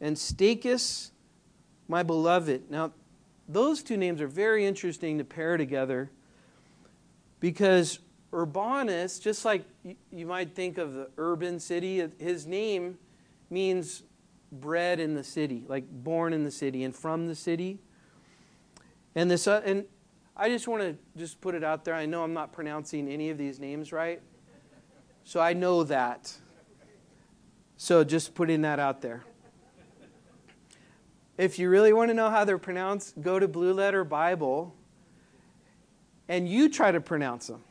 and Stachys, my beloved. Now, those two names are very interesting to pair together because Urbanus, just like you might think of the urban city, his name means bred in the city, like born in the city and from the city. And this, uh, and I just want to just put it out there. I know I'm not pronouncing any of these names right, so I know that. So just putting that out there. If you really want to know how they're pronounced, go to Blue Letter Bible and you try to pronounce them.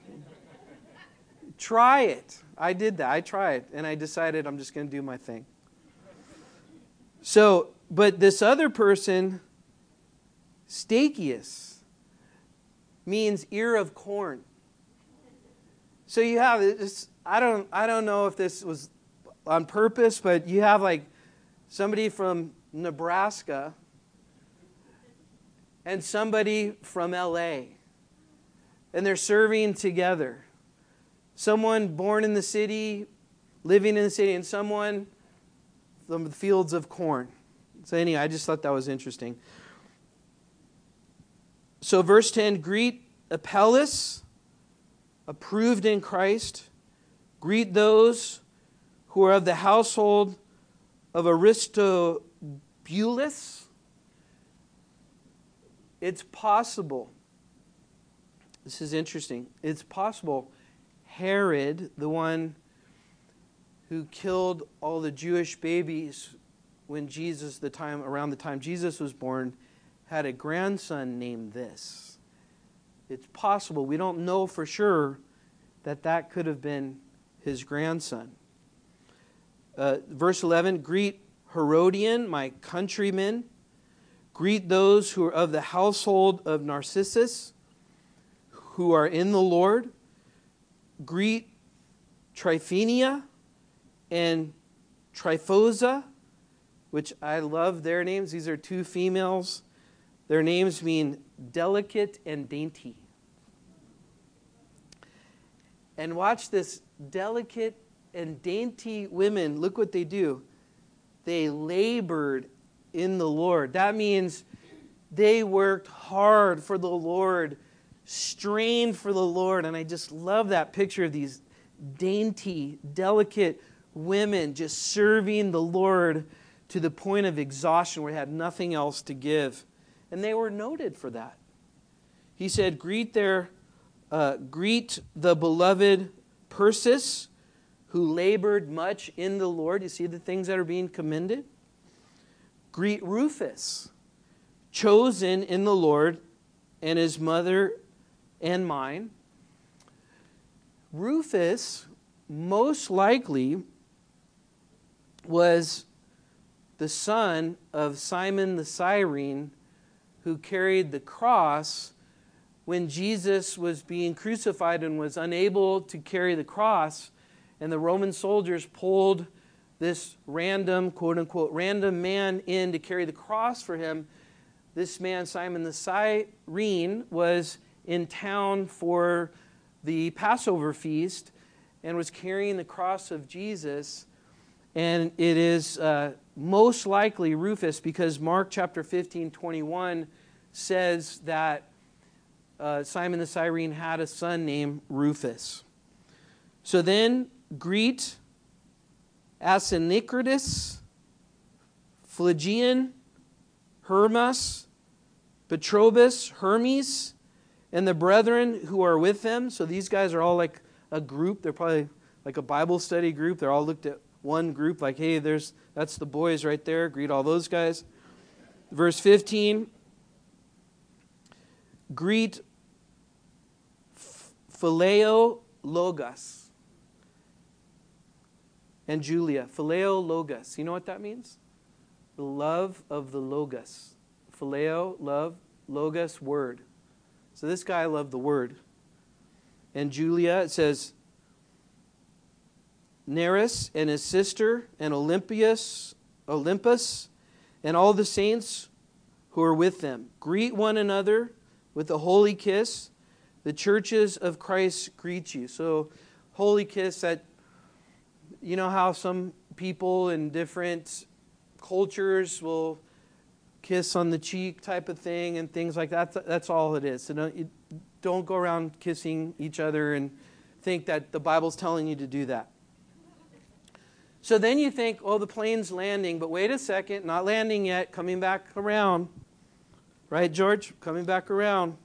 try it. I did that. I tried and I decided I'm just going to do my thing. So, but this other person, Stachys, means ear of corn. So you have this. I don't. I don't know if this was on purpose, but you have like somebody from Nebraska and somebody from LA. And they're serving together. Someone born in the city, living in the city, and someone from the fields of corn. So, anyway, I just thought that was interesting. So, verse 10 greet Apelles, approved in Christ. Greet those who are of the household of Aristo, Bulis. It's possible. This is interesting. It's possible Herod, the one who killed all the Jewish babies when Jesus, the time around the time Jesus was born, had a grandson named this. It's possible. We don't know for sure that that could have been his grandson. Uh, verse 11 Greet Herodion, my countrymen. Greet those who are of the household of Narcissus, who are in the Lord. Greet Tryphena and Tryphosa, which I love their names. These are two females. Their names mean delicate and dainty. And watch this delicate and dainty women, look what they do. They labored in the Lord. That means they worked hard for the Lord, strained for the Lord. And I just love that picture of these dainty, delicate women just serving the Lord to the point of exhaustion where they had nothing else to give. And they were noted for that. He said, Greet their uh, greet the beloved Persis, who labored much in the Lord. You see the things that are being commended? Greet Rufus, chosen in the Lord, and his mother and mine. Rufus most likely was the son of Simon the Cyrene, who carried the cross when Jesus was being crucified and was unable to carry the cross, and the Roman soldiers pulled this random, quote unquote, random man in to carry the cross for him. This man, Simon the Cyrene, was in town for the Passover feast and was carrying the cross of Jesus. And it is uh, most likely Rufus because Mark chapter 15, 21 says that uh, Simon the Cyrene had a son named Rufus. So then greet Asyncritus, Phlegon, Hermas, Patrobas, Hermes, and the brethren who are with them. So these guys are all like a group. They're probably like a Bible study group. They're all looked at one group, like, hey, there's that's the boys right there. Greet all those guys. Verse 15. Greet Phileo Logos and Julia. Phileo Logos. You know what that means? The love of the Logos. Phileo, love, Logos, word. So this guy loved the word. And Julia, it says, Nereus and his sister, and Olympius, Olympus, and all the saints who are with them. Greet one another with a holy kiss. The churches of Christ greet you. So, holy kiss that, you know how some people in different cultures will kiss on the cheek type of thing and things like that. That's all it is. So don't, don't go around kissing each other and think that the Bible's telling you to do that. So then you think, oh, the plane's landing, but wait a second, not landing yet, coming back around. Right, George? Coming back around.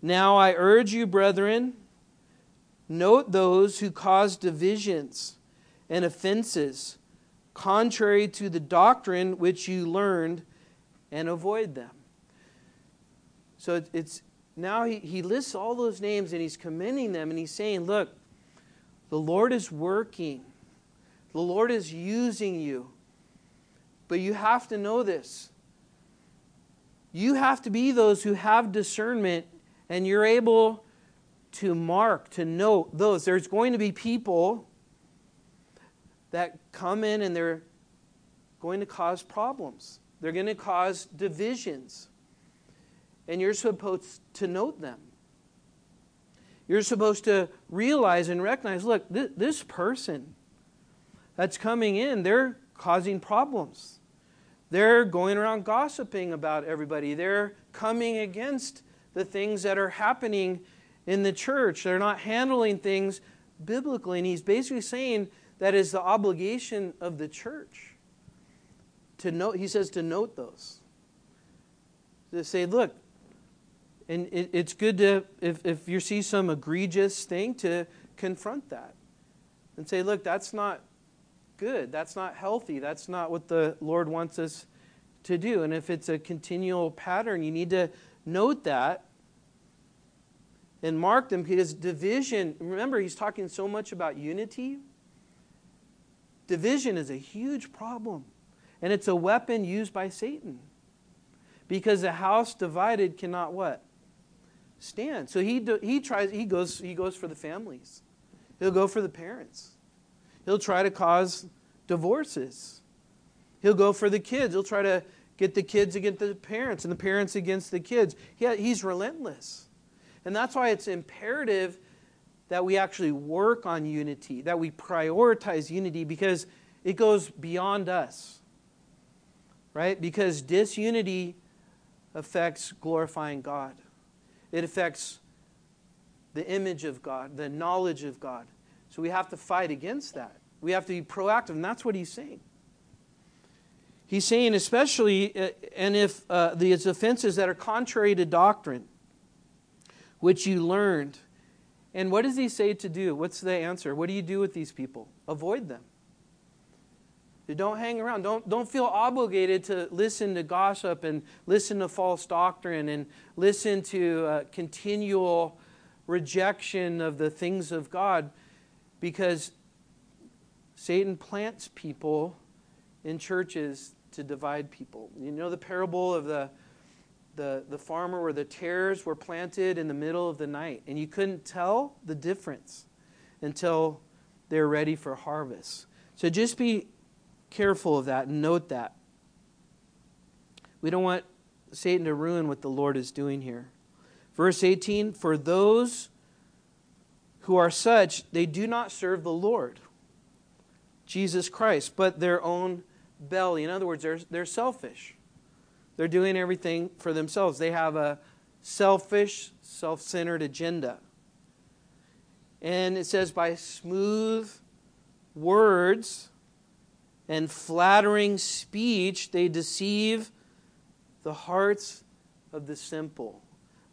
Now I urge you, brethren, note those who cause divisions and offenses contrary to the doctrine which you learned and avoid them. So it's now he, he lists all those names and he's commending them and he's saying, Look, the Lord is working, the Lord is using you. But you have to know this. You have to be those who have discernment and you're able to mark, to note those. There's going to be people that come in and they're going to cause problems, they're going to cause divisions. And you're supposed to note them. You're supposed to realize and recognize look, th- this person that's coming in, they're causing problems. They're going around gossiping about everybody. They're coming against the things that are happening in the church. They're not handling things biblically. And he's basically saying that is the obligation of the church to note, he says to note those. To say, look, and it, it's good to, if, if you see some egregious thing, to confront that and say, look, that's not good. That's not healthy. That's not what the Lord wants us to do. And if it's a continual pattern, you need to note that and mark them because division, remember, he's talking so much about unity. Division is a huge problem, and it's a weapon used by Satan. Because a house divided cannot what? Stand. So he, he tries, he goes, he goes for the families. He'll go for the parents. He'll try to cause divorces. He'll go for the kids. He'll try to get the kids against the parents and the parents against the kids. He, he's relentless. And that's why it's imperative that we actually work on unity, that we prioritize unity because it goes beyond us. Right? Because disunity affects glorifying God, it affects the image of God, the knowledge of God. So we have to fight against that. We have to be proactive, and that's what he's saying. He's saying, especially, uh, and if uh, these offenses that are contrary to doctrine, which you learned. And what does he say to do? What's the answer? What do you do with these people? Avoid them. Don't hang around. Don't, don't feel obligated to listen to gossip and listen to false doctrine and listen to uh, continual rejection of the things of God because Satan plants people in churches to divide people. You know the parable of the the, the farmer where the tares were planted in the middle of the night, and you couldn't tell the difference until they're ready for harvest. So just be careful of that and note that. We don't want Satan to ruin what the Lord is doing here. Verse 18 For those who are such, they do not serve the Lord, Jesus Christ, but their own belly. In other words, they're, they're selfish. They're doing everything for themselves. They have a selfish, self centered agenda. And it says, by smooth words and flattering speech, they deceive the hearts of the simple,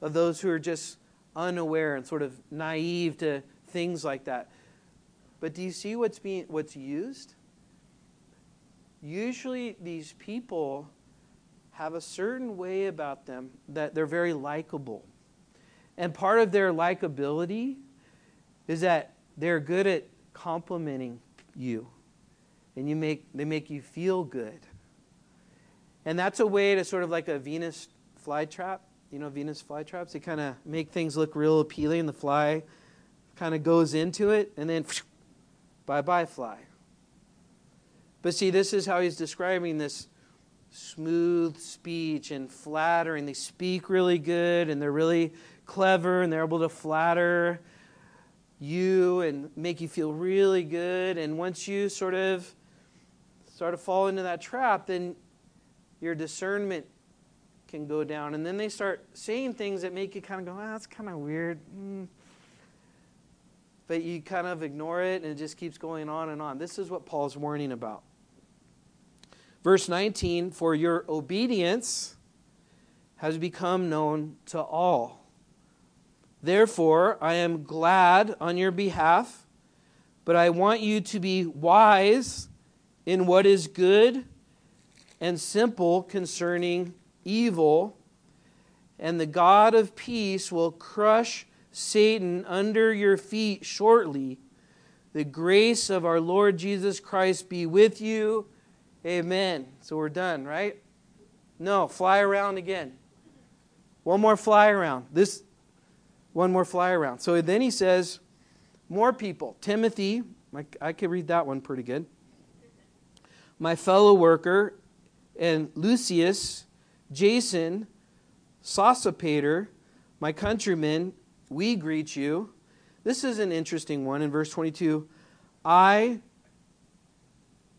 of those who are just unaware and sort of naive to things like that. But do you see what's being what's used? Usually these people have a certain way about them that they're very likable. And part of their likability is that they're good at complimenting you. And you make, they make you feel good. And that's a way to sort of like a Venus flytrap. You know, Venus flytraps, they kind of make things look real appealing. The fly kind of goes into it, and then bye bye, fly. But see, this is how he's describing this smooth speech and flattering. They speak really good and they're really clever and they're able to flatter you and make you feel really good. And once you sort of start to fall into that trap, then your discernment can go down. And then they start saying things that make you kind of go, ah, that's kind of weird. Mm. But you kind of ignore it and it just keeps going on and on. This is what Paul's warning about. Verse 19 For your obedience has become known to all. Therefore, I am glad on your behalf, but I want you to be wise in what is good and simple concerning evil. And the God of peace will crush Satan under your feet shortly. The grace of our Lord Jesus Christ be with you. Amen. So we're done, right? No, fly around again. One more fly around. This one more fly around. So then he says, more people. Timothy, I could read that one pretty good. My fellow worker, and Lucius, Jason, Sosipater, my countrymen, we greet you. This is an interesting one in verse 22. I,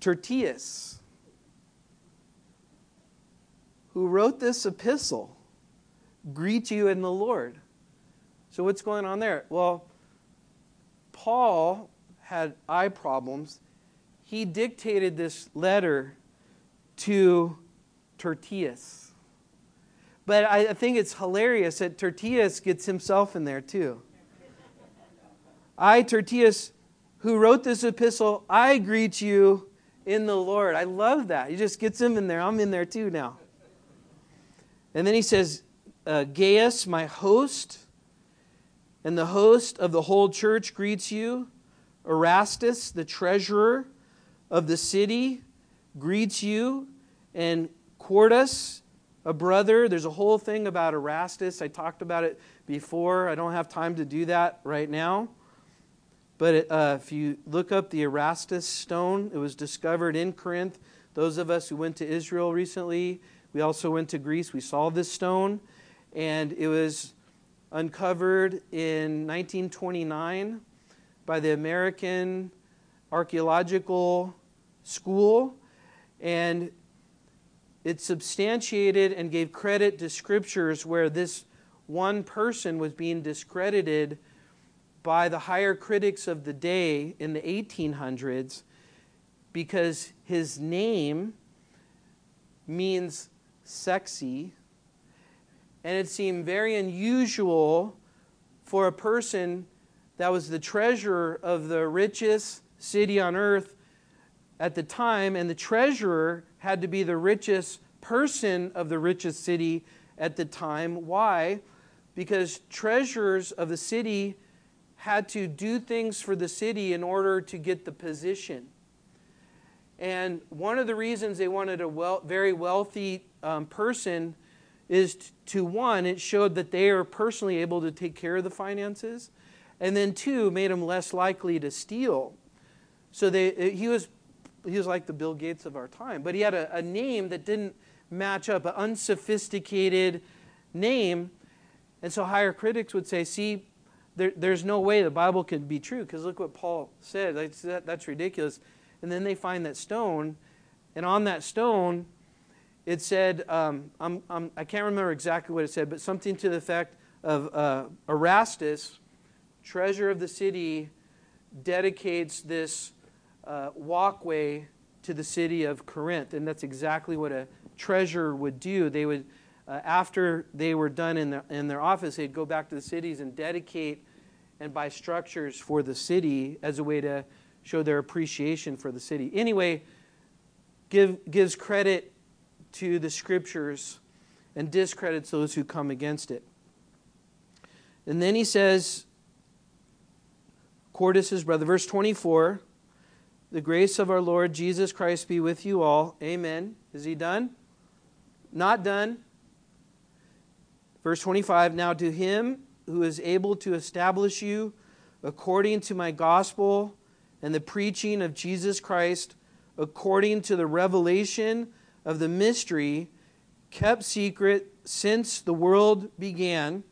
Tertius, who wrote this epistle greet you in the Lord. So, what's going on there? Well, Paul had eye problems. He dictated this letter to Tertius. But I think it's hilarious that Tertius gets himself in there too. I, Tertius, who wrote this epistle, I greet you in the Lord. I love that. He just gets him in there. I'm in there too now. And then he says, uh, Gaius, my host, and the host of the whole church greets you. Erastus, the treasurer of the city, greets you. And Quartus, a brother. There's a whole thing about Erastus. I talked about it before. I don't have time to do that right now. But uh, if you look up the Erastus stone, it was discovered in Corinth. Those of us who went to Israel recently, we also went to Greece, we saw this stone. And it was uncovered in 1929 by the American Archaeological School. And it substantiated and gave credit to scriptures where this one person was being discredited by the higher critics of the day in the 1800s because his name means sexy, and it seemed very unusual for a person that was the treasurer of the richest city on earth at the time, and the treasurer had to be the richest person of the richest city at the time. Why? Because treasurers of the city had to do things for the city in order to get the position. And one of the reasons they wanted a well, very wealthy um, person is t- to one, it showed that they are personally able to take care of the finances, and then two, made them less likely to steal. So they, uh, he was he was like the Bill Gates of our time, but he had a, a name that didn't match up, an unsophisticated name. And so higher critics would say, see, there, there's no way the Bible could be true because look what Paul said. That's, that, that's ridiculous. And then they find that stone, and on that stone, it said, um, I'm, I'm, I can not remember exactly what it said, but something to the effect of uh, Erastus, treasure of the city, dedicates this uh, walkway to the city of Corinth. And that's exactly what a treasurer would do. They would, uh, after they were done in their, in their office, they'd go back to the cities and dedicate and buy structures for the city as a way to show their appreciation for the city. Anyway, give, gives credit to the scriptures and discredits those who come against it. And then he says, Quartus' brother, verse 24, the grace of our Lord Jesus Christ be with you all. Amen. Is he done? Not done. Verse 25, now to him who is able to establish you according to my gospel and the preaching of Jesus Christ, according to the revelation of the mystery kept secret since the world began,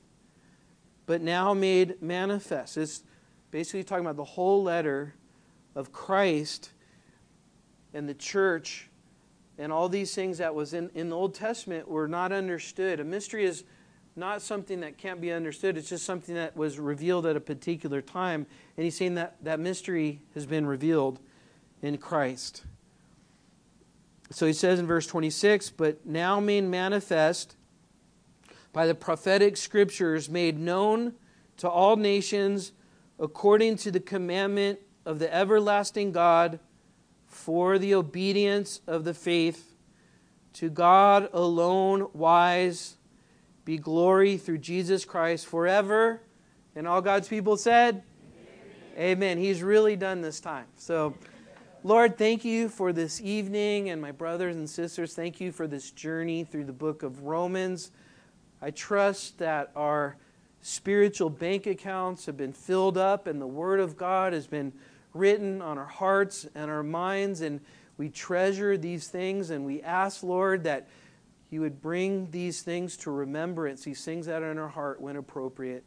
but now made manifest. It's basically talking about the whole letter of Christ and the church and all these things that was in, in the Old Testament were not understood. A mystery is not something that can't be understood. It's just something that was revealed at a particular time. And he's saying that that mystery has been revealed in Christ. So he says in verse 26 But now made manifest by the prophetic scriptures, made known to all nations according to the commandment of the everlasting God for the obedience of the faith. To God alone wise be glory through Jesus Christ forever. And all God's people said, Amen. Amen. He's really done this time. So, Lord, thank you for this evening. And my brothers and sisters, thank you for this journey through the book of Romans. I trust that our spiritual bank accounts have been filled up and the Word of God has been written on our hearts and our minds. And we treasure these things and we ask, Lord, that you would bring these things to remembrance, these things that are in our heart when appropriate,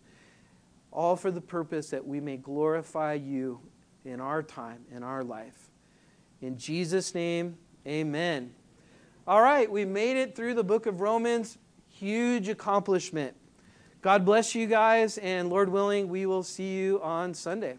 all for the purpose that we may glorify you in our time, in our life. In Jesus' name, amen. All right, we made it through the book of Romans. Huge accomplishment. God bless you guys, and Lord willing, we will see you on Sunday.